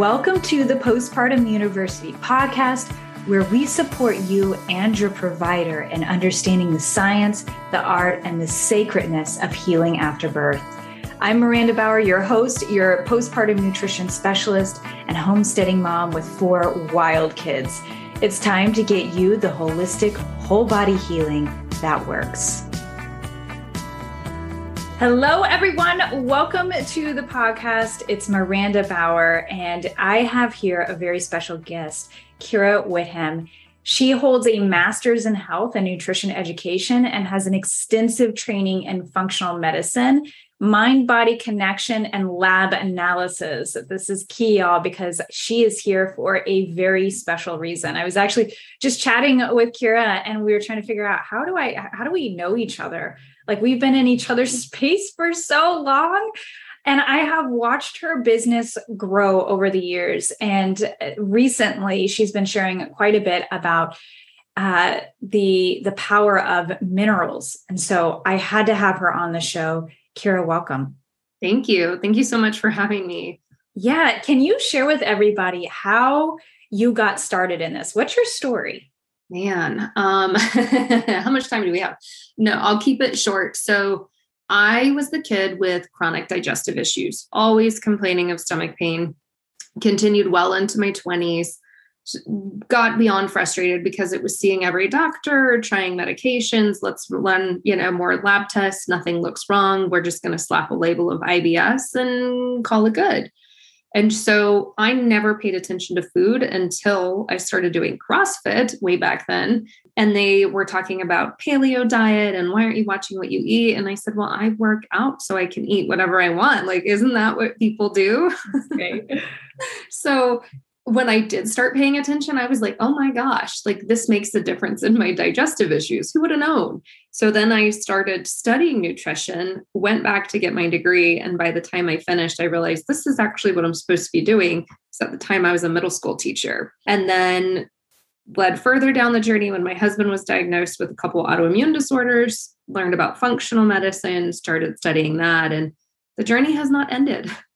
Welcome to the Postpartum University podcast, where we support you and your provider in understanding the science, the art, and the sacredness of healing after birth. I'm Miranda Bauer, your host, your postpartum nutrition specialist, and homesteading mom with four wild kids. It's time to get you the holistic, whole body healing that works. Hello, everyone. Welcome to the podcast. It's Miranda Bauer, and I have here a very special guest, Kira Whitham. She holds a master's in health and nutrition education and has an extensive training in functional medicine, mind body connection, and lab analysis. This is key, y'all, because she is here for a very special reason. I was actually just chatting with Kira, and we were trying to figure out how do I how do we know each other? Like we've been in each other's space for so long. And I have watched her business grow over the years. And recently, she's been sharing quite a bit about uh, the the power of minerals. And so I had to have her on the show. Kira, welcome. Thank you. Thank you so much for having me. Yeah. Can you share with everybody how you got started in this? What's your story? Man, um, how much time do we have? No, I'll keep it short. So, I was the kid with chronic digestive issues, always complaining of stomach pain, continued well into my 20s, got beyond frustrated because it was seeing every doctor, trying medications. Let's run, you know, more lab tests. Nothing looks wrong. We're just going to slap a label of IBS and call it good. And so I never paid attention to food until I started doing CrossFit way back then. And they were talking about paleo diet and why aren't you watching what you eat? And I said, well, I work out so I can eat whatever I want. Like, isn't that what people do? Okay. so when I did start paying attention, I was like, oh my gosh, like this makes a difference in my digestive issues. Who would have known? So then I started studying nutrition, went back to get my degree. And by the time I finished, I realized this is actually what I'm supposed to be doing. So at the time, I was a middle school teacher. And then led further down the journey when my husband was diagnosed with a couple autoimmune disorders, learned about functional medicine, started studying that. And the journey has not ended.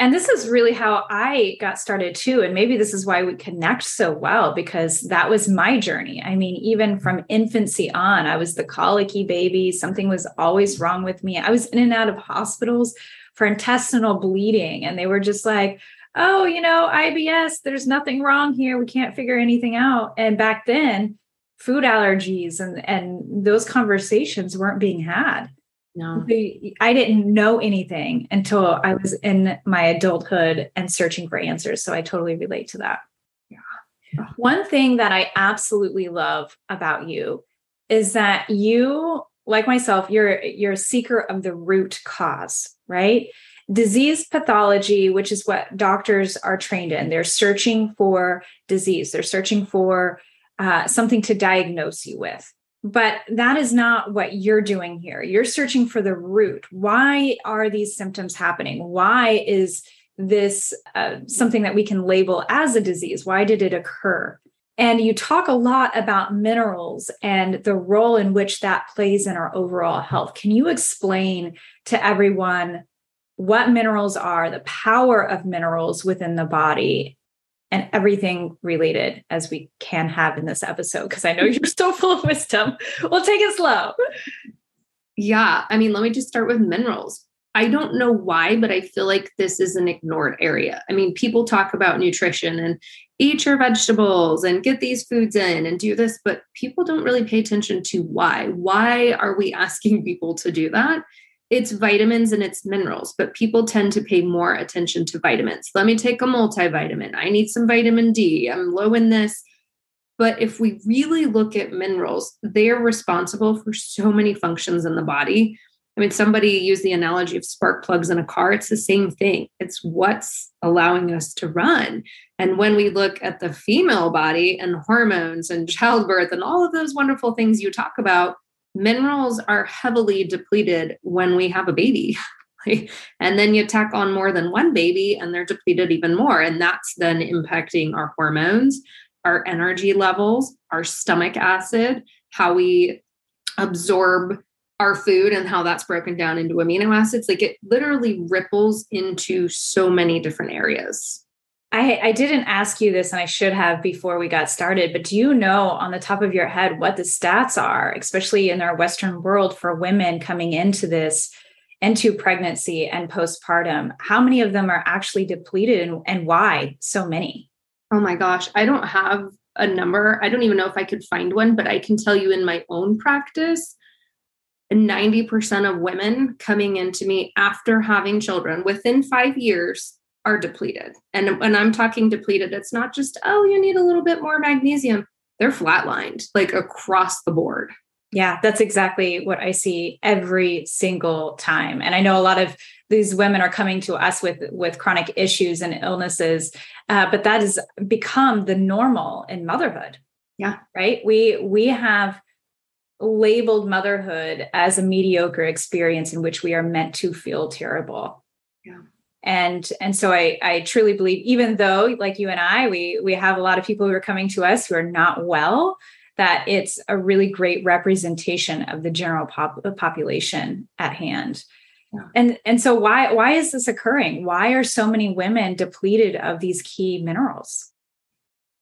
And this is really how I got started too. And maybe this is why we connect so well because that was my journey. I mean, even from infancy on, I was the colicky baby. Something was always wrong with me. I was in and out of hospitals for intestinal bleeding. And they were just like, oh, you know, IBS, there's nothing wrong here. We can't figure anything out. And back then, food allergies and, and those conversations weren't being had. No. I didn't know anything until I was in my adulthood and searching for answers. So I totally relate to that. Yeah. One thing that I absolutely love about you is that you, like myself, you're you're a seeker of the root cause, right? Disease pathology, which is what doctors are trained in. They're searching for disease. They're searching for uh, something to diagnose you with. But that is not what you're doing here. You're searching for the root. Why are these symptoms happening? Why is this uh, something that we can label as a disease? Why did it occur? And you talk a lot about minerals and the role in which that plays in our overall health. Can you explain to everyone what minerals are, the power of minerals within the body, and everything related as we can have in this episode because I know you're so full of wisdom. We'll take it slow. Yeah. I mean, let me just start with minerals. I don't know why, but I feel like this is an ignored area. I mean, people talk about nutrition and eat your vegetables and get these foods in and do this, but people don't really pay attention to why. Why are we asking people to do that? It's vitamins and it's minerals, but people tend to pay more attention to vitamins. Let me take a multivitamin. I need some vitamin D. I'm low in this. But if we really look at minerals, they are responsible for so many functions in the body. I mean, somebody used the analogy of spark plugs in a car. It's the same thing. It's what's allowing us to run. And when we look at the female body and hormones and childbirth and all of those wonderful things you talk about, minerals are heavily depleted when we have a baby. and then you tack on more than one baby and they're depleted even more. And that's then impacting our hormones, our energy levels, our stomach acid, how we absorb our food and how that's broken down into amino acids. Like it literally ripples into so many different areas. I, I didn't ask you this and I should have before we got started, but do you know on the top of your head what the stats are, especially in our Western world for women coming into this, into pregnancy and postpartum? How many of them are actually depleted and, and why so many? Oh my gosh, I don't have a number. I don't even know if I could find one, but I can tell you in my own practice, 90% of women coming into me after having children within five years are depleted. And when I'm talking depleted, it's not just, oh, you need a little bit more magnesium. They're flatlined, like across the board. Yeah, that's exactly what I see every single time. And I know a lot of these women are coming to us with with chronic issues and illnesses, uh, but that has become the normal in motherhood. Yeah, right. We we have labeled motherhood as a mediocre experience in which we are meant to feel terrible. Yeah and and so i i truly believe even though like you and i we we have a lot of people who are coming to us who are not well that it's a really great representation of the general pop, population at hand. Yeah. and and so why why is this occurring? Why are so many women depleted of these key minerals?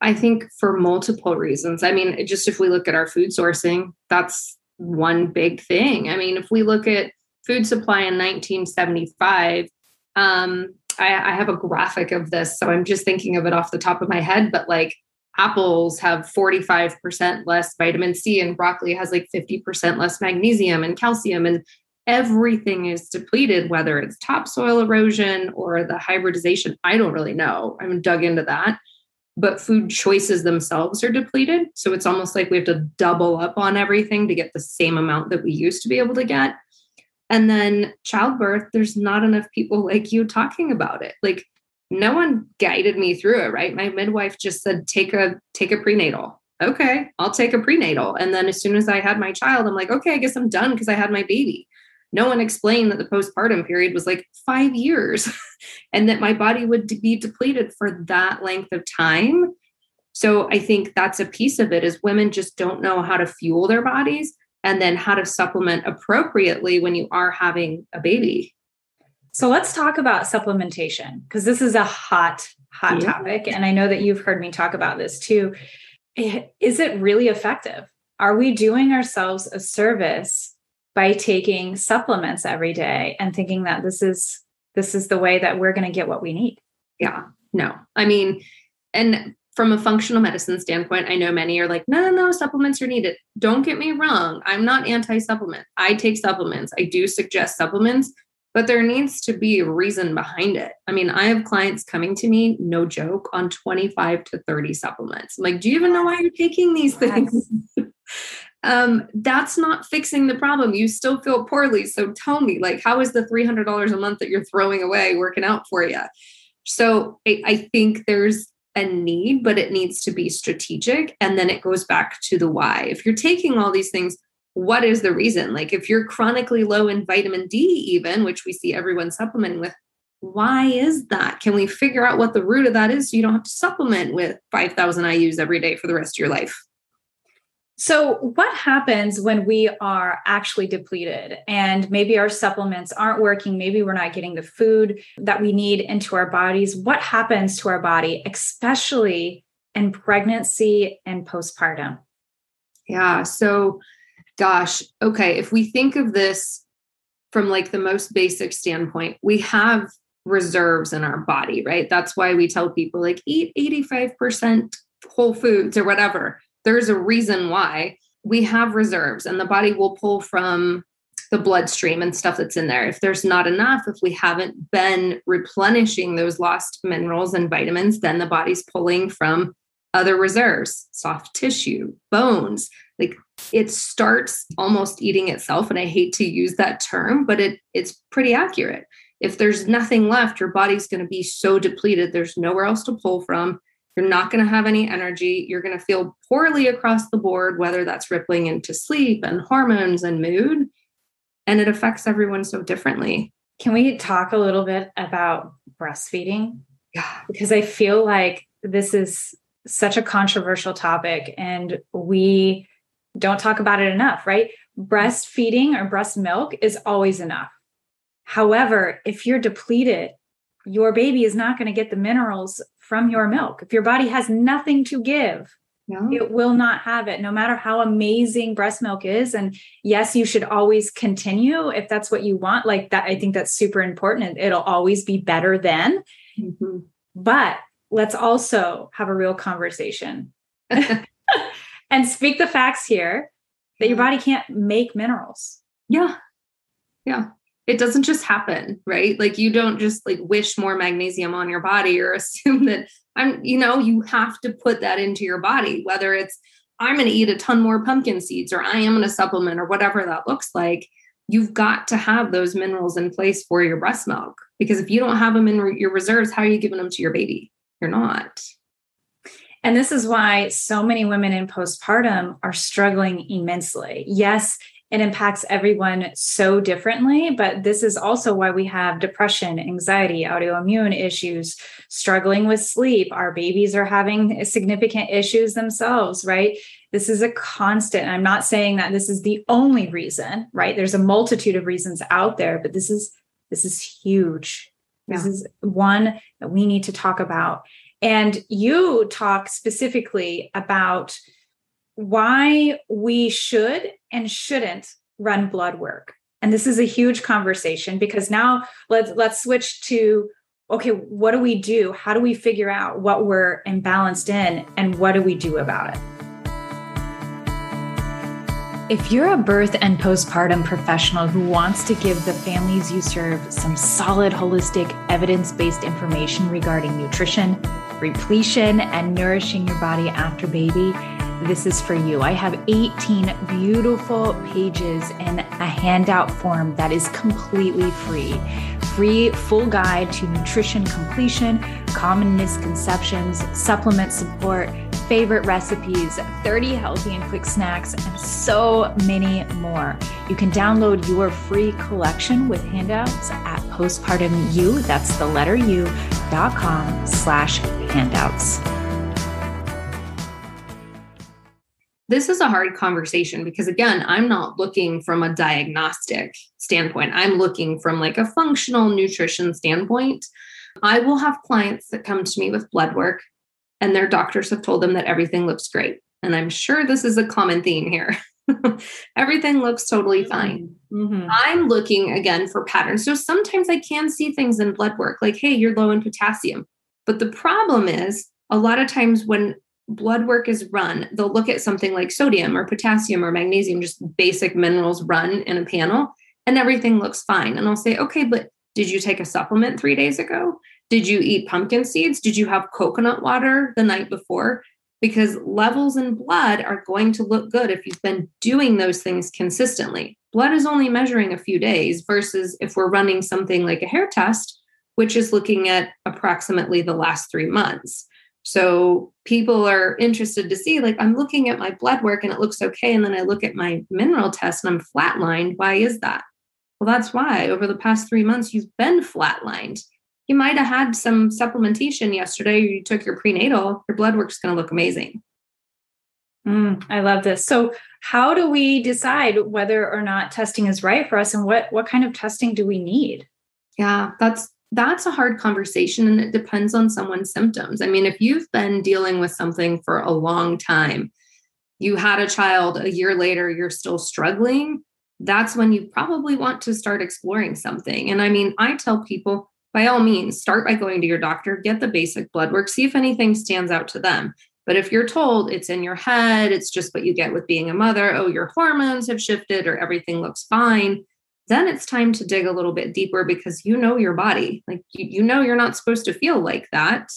I think for multiple reasons. I mean just if we look at our food sourcing that's one big thing. I mean if we look at food supply in 1975 um, I, I have a graphic of this, so I'm just thinking of it off the top of my head, but like apples have 45% less vitamin C and broccoli has like 50% less magnesium and calcium and everything is depleted whether it's topsoil erosion or the hybridization I don't really know. I haven't dug into that. But food choices themselves are depleted, so it's almost like we have to double up on everything to get the same amount that we used to be able to get. And then childbirth, there's not enough people like you talking about it. Like no one guided me through it, right? My midwife just said, take a take a prenatal. Okay, I'll take a prenatal. And then as soon as I had my child, I'm like, okay, I guess I'm done because I had my baby. No one explained that the postpartum period was like five years and that my body would be depleted for that length of time. So I think that's a piece of it is women just don't know how to fuel their bodies and then how to supplement appropriately when you are having a baby. So let's talk about supplementation because this is a hot, hot yeah. topic. And I know that you've heard me talk about this too. Eh, is it really effective? Are we doing ourselves a service by taking supplements every day and thinking that this is this is the way that we're going to get what we need? Yeah. No. I mean, and from a functional medicine standpoint, I know many are like, no, no, no, supplements are needed. Don't get me wrong. I'm not anti supplement. I take supplements. I do suggest supplements, but there needs to be a reason behind it. I mean, I have clients coming to me, no joke, on 25 to 30 supplements. I'm like, do you even know why you're taking these things? um, that's not fixing the problem. You still feel poorly. So tell me, like, how is the $300 a month that you're throwing away working out for you? So I, I think there's a need, but it needs to be strategic. And then it goes back to the why. If you're taking all these things, what is the reason? Like if you're chronically low in vitamin D, even, which we see everyone supplementing with, why is that? Can we figure out what the root of that is so you don't have to supplement with 5,000 IUs every day for the rest of your life? So, what happens when we are actually depleted and maybe our supplements aren't working? Maybe we're not getting the food that we need into our bodies. What happens to our body, especially in pregnancy and postpartum? Yeah. So, gosh, okay. If we think of this from like the most basic standpoint, we have reserves in our body, right? That's why we tell people like eat 85% whole foods or whatever there's a reason why we have reserves and the body will pull from the bloodstream and stuff that's in there. If there's not enough, if we haven't been replenishing those lost minerals and vitamins, then the body's pulling from other reserves, soft tissue, bones. Like it starts almost eating itself. And I hate to use that term, but it it's pretty accurate. If there's nothing left, your body's going to be so depleted, there's nowhere else to pull from. You're not going to have any energy. You're going to feel poorly across the board, whether that's rippling into sleep and hormones and mood. And it affects everyone so differently. Can we talk a little bit about breastfeeding? Yeah. Because I feel like this is such a controversial topic and we don't talk about it enough, right? Breastfeeding or breast milk is always enough. However, if you're depleted, your baby is not going to get the minerals from your milk. If your body has nothing to give, no. it will not have it, no matter how amazing breast milk is. And yes, you should always continue if that's what you want. Like that, I think that's super important. It'll always be better then. Mm-hmm. But let's also have a real conversation and speak the facts here that your body can't make minerals. Yeah. Yeah it doesn't just happen, right? Like you don't just like wish more magnesium on your body or assume that I'm, you know, you have to put that into your body, whether it's I'm going to eat a ton more pumpkin seeds or I am going to supplement or whatever that looks like. You've got to have those minerals in place for your breast milk because if you don't have them in your reserves, how are you giving them to your baby? You're not. And this is why so many women in postpartum are struggling immensely. Yes, it impacts everyone so differently. But this is also why we have depression, anxiety, autoimmune issues, struggling with sleep. Our babies are having significant issues themselves, right? This is a constant. I'm not saying that this is the only reason, right? There's a multitude of reasons out there, but this is this is huge. This is one that we need to talk about. And you talk specifically about why we should and shouldn't run blood work. And this is a huge conversation because now let's let's switch to okay, what do we do? How do we figure out what we're imbalanced in and what do we do about it? If you're a birth and postpartum professional who wants to give the families you serve some solid, holistic, evidence based information regarding nutrition, repletion, and nourishing your body after baby, this is for you. I have 18 beautiful pages in a handout form that is completely free. Free full guide to nutrition completion, common misconceptions, supplement support, favorite recipes, 30 healthy and quick snacks, and so many more. You can download your free collection with handouts at postpartumu, that's the letter U, dot com slash handouts. This is a hard conversation because again i'm not looking from a diagnostic standpoint. I'm looking from like a functional nutrition standpoint. I will have clients that come to me with blood work and their doctors have told them that everything looks great. And i'm sure this is a common theme here. Everything looks totally mm-hmm. fine. Mm-hmm. i'm looking again for patterns. So sometimes i can see things in blood work like hey you're low in potassium. But the problem is a lot of times when blood work is run, they'll look at something like sodium or potassium or magnesium, just basic minerals run in a panel, and everything looks fine. And I'll say, okay, but did you take a supplement three days ago? Did you eat pumpkin seeds? Did you have coconut water the night before? Because levels in blood are going to look good if you've been doing those things consistently. Blood is only measuring a few days versus if we're running something like a hair test, which is looking at approximately the last three months. So people are interested to see, like, I'm looking at my blood work and it looks okay. And then I look at my mineral test and I'm flatlined. Why is that? Well, that's why over the past three months, you've been flatlined. You might have had some supplementation yesterday, you took your prenatal, your blood work's going to look amazing. Mm, I love this. So, how do we decide whether or not testing is right for us, and what what kind of testing do we need? Yeah, that's that's a hard conversation and it depends on someone's symptoms. I mean, if you've been dealing with something for a long time, you had a child a year later, you're still struggling, that's when you probably want to start exploring something. And I mean, I tell people by all means, start by going to your doctor, get the basic blood work, see if anything stands out to them. But if you're told it's in your head, it's just what you get with being a mother, oh, your hormones have shifted or everything looks fine, then it's time to dig a little bit deeper because you know your body. Like you, you know you're not supposed to feel like that.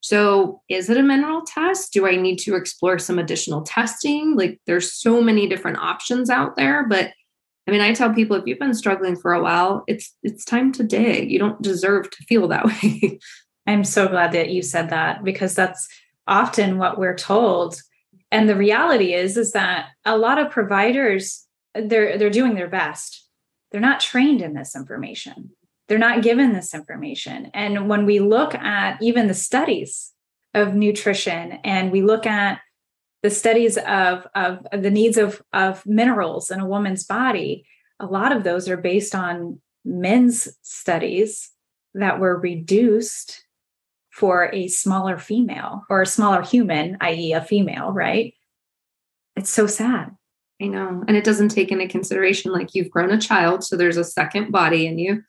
So, is it a mineral test? Do I need to explore some additional testing? Like there's so many different options out there, but I mean, I tell people if you've been struggling for a while, it's it's time to dig. You don't deserve to feel that way. I'm so glad that you said that because that's often what we're told. And the reality is is that a lot of providers they're they're doing their best they're not trained in this information. They're not given this information. And when we look at even the studies of nutrition and we look at the studies of, of, the needs of, of minerals in a woman's body, a lot of those are based on men's studies that were reduced for a smaller female or a smaller human, i.e., a female, right? It's so sad. I know. And it doesn't take into consideration like you've grown a child, so there's a second body in you,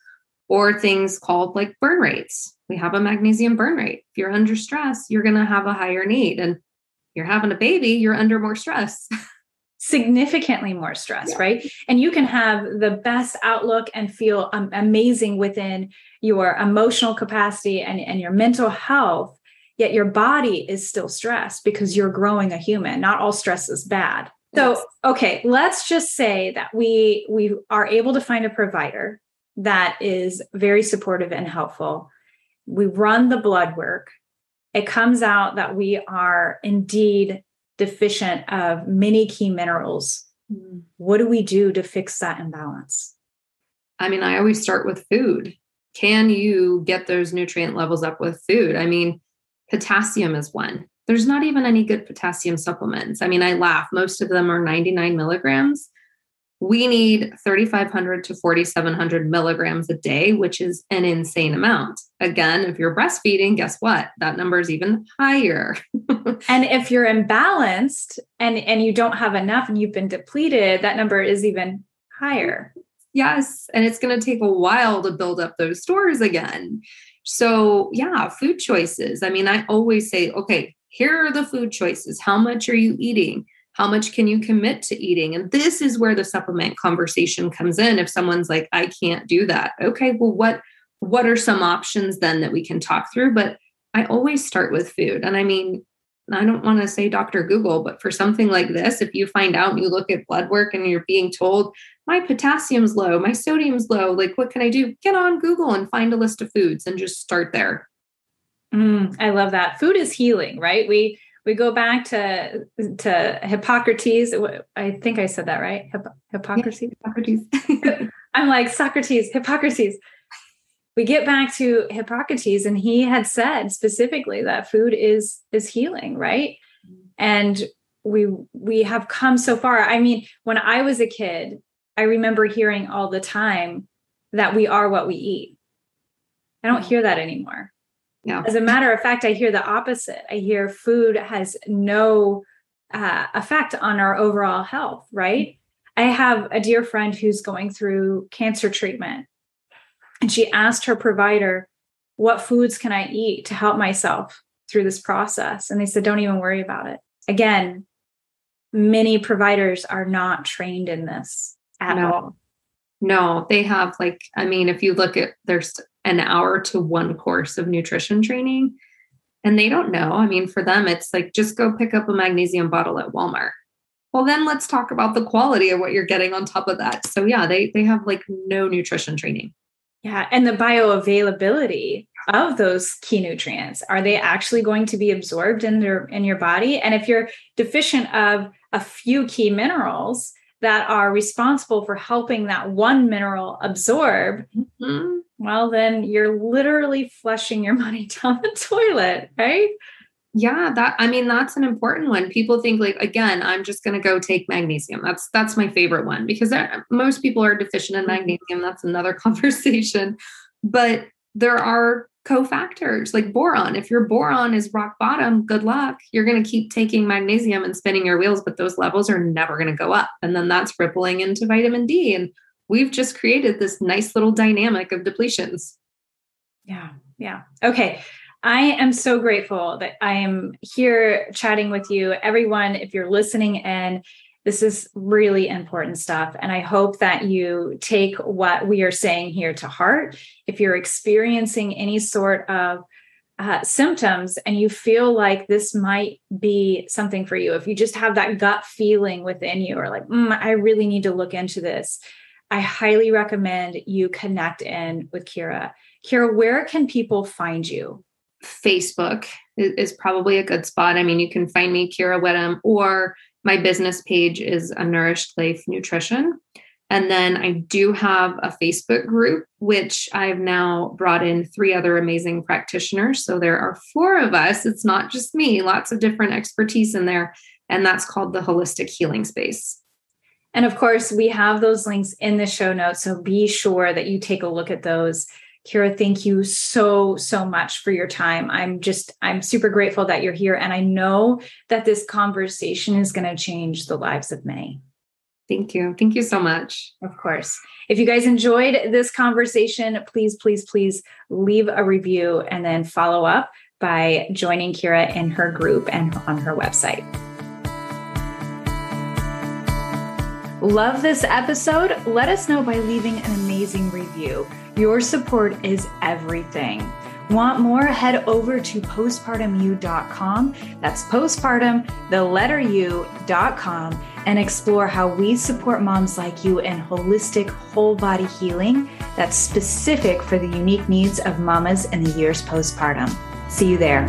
or things called like burn rates. We have a magnesium burn rate. If you're under stress, you're going to have a higher need. And you're having a baby, you're under more stress. significantly more stress, yeah. right? And you can have the best outlook and feel um, amazing within your emotional capacity and, and your mental health, yet your body is still stressed because you're growing a human. Not all stress is bad. So, okay, let's just say that we we are able to find a provider that is very supportive and helpful. We run the blood work. It comes out that we are indeed deficient of many key minerals. Mm-hmm. What do we do to fix that imbalance? I mean, I always start with food. Can you get those nutrient levels up with food? I mean, potassium is one. There's not even any good potassium supplements. I mean, I laugh. Most of them are 99 milligrams we need 3,500 to 4,700 milligrams a day, which is an insane amount. Again, if you're breastfeeding, guess what? That number is even higher. and if you're imbalanced and, and you don't have enough and you've been depleted, that number is even higher. Yes. And it's going to take a while to build up those stores again. So, yeah, food choices. I mean, I always say, okay, here are the food choices. How much are you eating? how much can you commit to eating? And this is where the supplement conversation comes in. If someone's like i can't do that okay well what what are some options then that we can talk through? But i always start with food. And i mean i don't want to say dr google but for something like this if you find out and you look at blood work and you're being told my potassium's low my sodium's low like what can i do? Get on google and find a list of foods and just start there mm, i love that food is healing right we we go back to to Hippocrates. I think I said that right. Hipp- Hippocrates. Yeah, Hippocrates. I'm like Socrates. Hippocrates. We get back to Hippocrates, and he had said specifically that food is is healing, right? And we we have come so far. I mean, when I was a kid, I remember hearing all the time that we are what we eat. I don't hear that anymore. Yeah. As a matter of fact, I hear the opposite. I hear food has no uh, effect on our overall health, right? I have a dear friend who's going through cancer treatment, and she asked her provider, What foods can I eat to help myself through this process? And they said, Don't even worry about it. Again, many providers are not trained in this at no. all. No, they have like, I mean, if you look at there's an hour to one course of nutrition training and they don't know. I mean, for them, it's like just go pick up a magnesium bottle at Walmart. Well, then let's talk about the quality of what you're getting on top of that. So yeah, they they have like no nutrition training. Yeah, and the bioavailability of those key nutrients are they actually going to be absorbed in your in your body? And if you're deficient of a few key minerals, that are responsible for helping that one mineral absorb, mm-hmm. Well, then you're literally flushing your money down the toilet, right? Yeah, that I mean that's an important one. People think like again, I'm just going to go take magnesium. That's that's my favorite one because there, most people are deficient in mm-hmm. magnesium. That's another conversation. But there are cofactors like boron. If your boron is rock bottom, good luck. You're going to keep taking magnesium and spinning your wheels, but those levels are never going to go up. And then that's rippling into vitamin D. And we've just created this nice little dynamic of depletions. Yeah. Yeah. Okay. I am so grateful that I am here chatting with you. Everyone, if you're listening and this is really important stuff. And I hope that you take what we are saying here to heart. If you're experiencing any sort of uh, symptoms and you feel like this might be something for you, if you just have that gut feeling within you, or like, mm, I really need to look into this, I highly recommend you connect in with Kira. Kira, where can people find you? Facebook is probably a good spot. I mean, you can find me, Kira Whitham, or my business page is a nourished life nutrition and then i do have a facebook group which i've now brought in three other amazing practitioners so there are four of us it's not just me lots of different expertise in there and that's called the holistic healing space and of course we have those links in the show notes so be sure that you take a look at those Kira, thank you so, so much for your time. I'm just, I'm super grateful that you're here. And I know that this conversation is going to change the lives of many. Thank you. Thank you so much. Of course. If you guys enjoyed this conversation, please, please, please leave a review and then follow up by joining Kira in her group and on her website. Love this episode? Let us know by leaving an amazing review. Your support is everything. Want more? Head over to postpartumu.com. That's postpartum, the letter u.com, and explore how we support moms like you in holistic whole body healing that's specific for the unique needs of mamas in the years postpartum. See you there.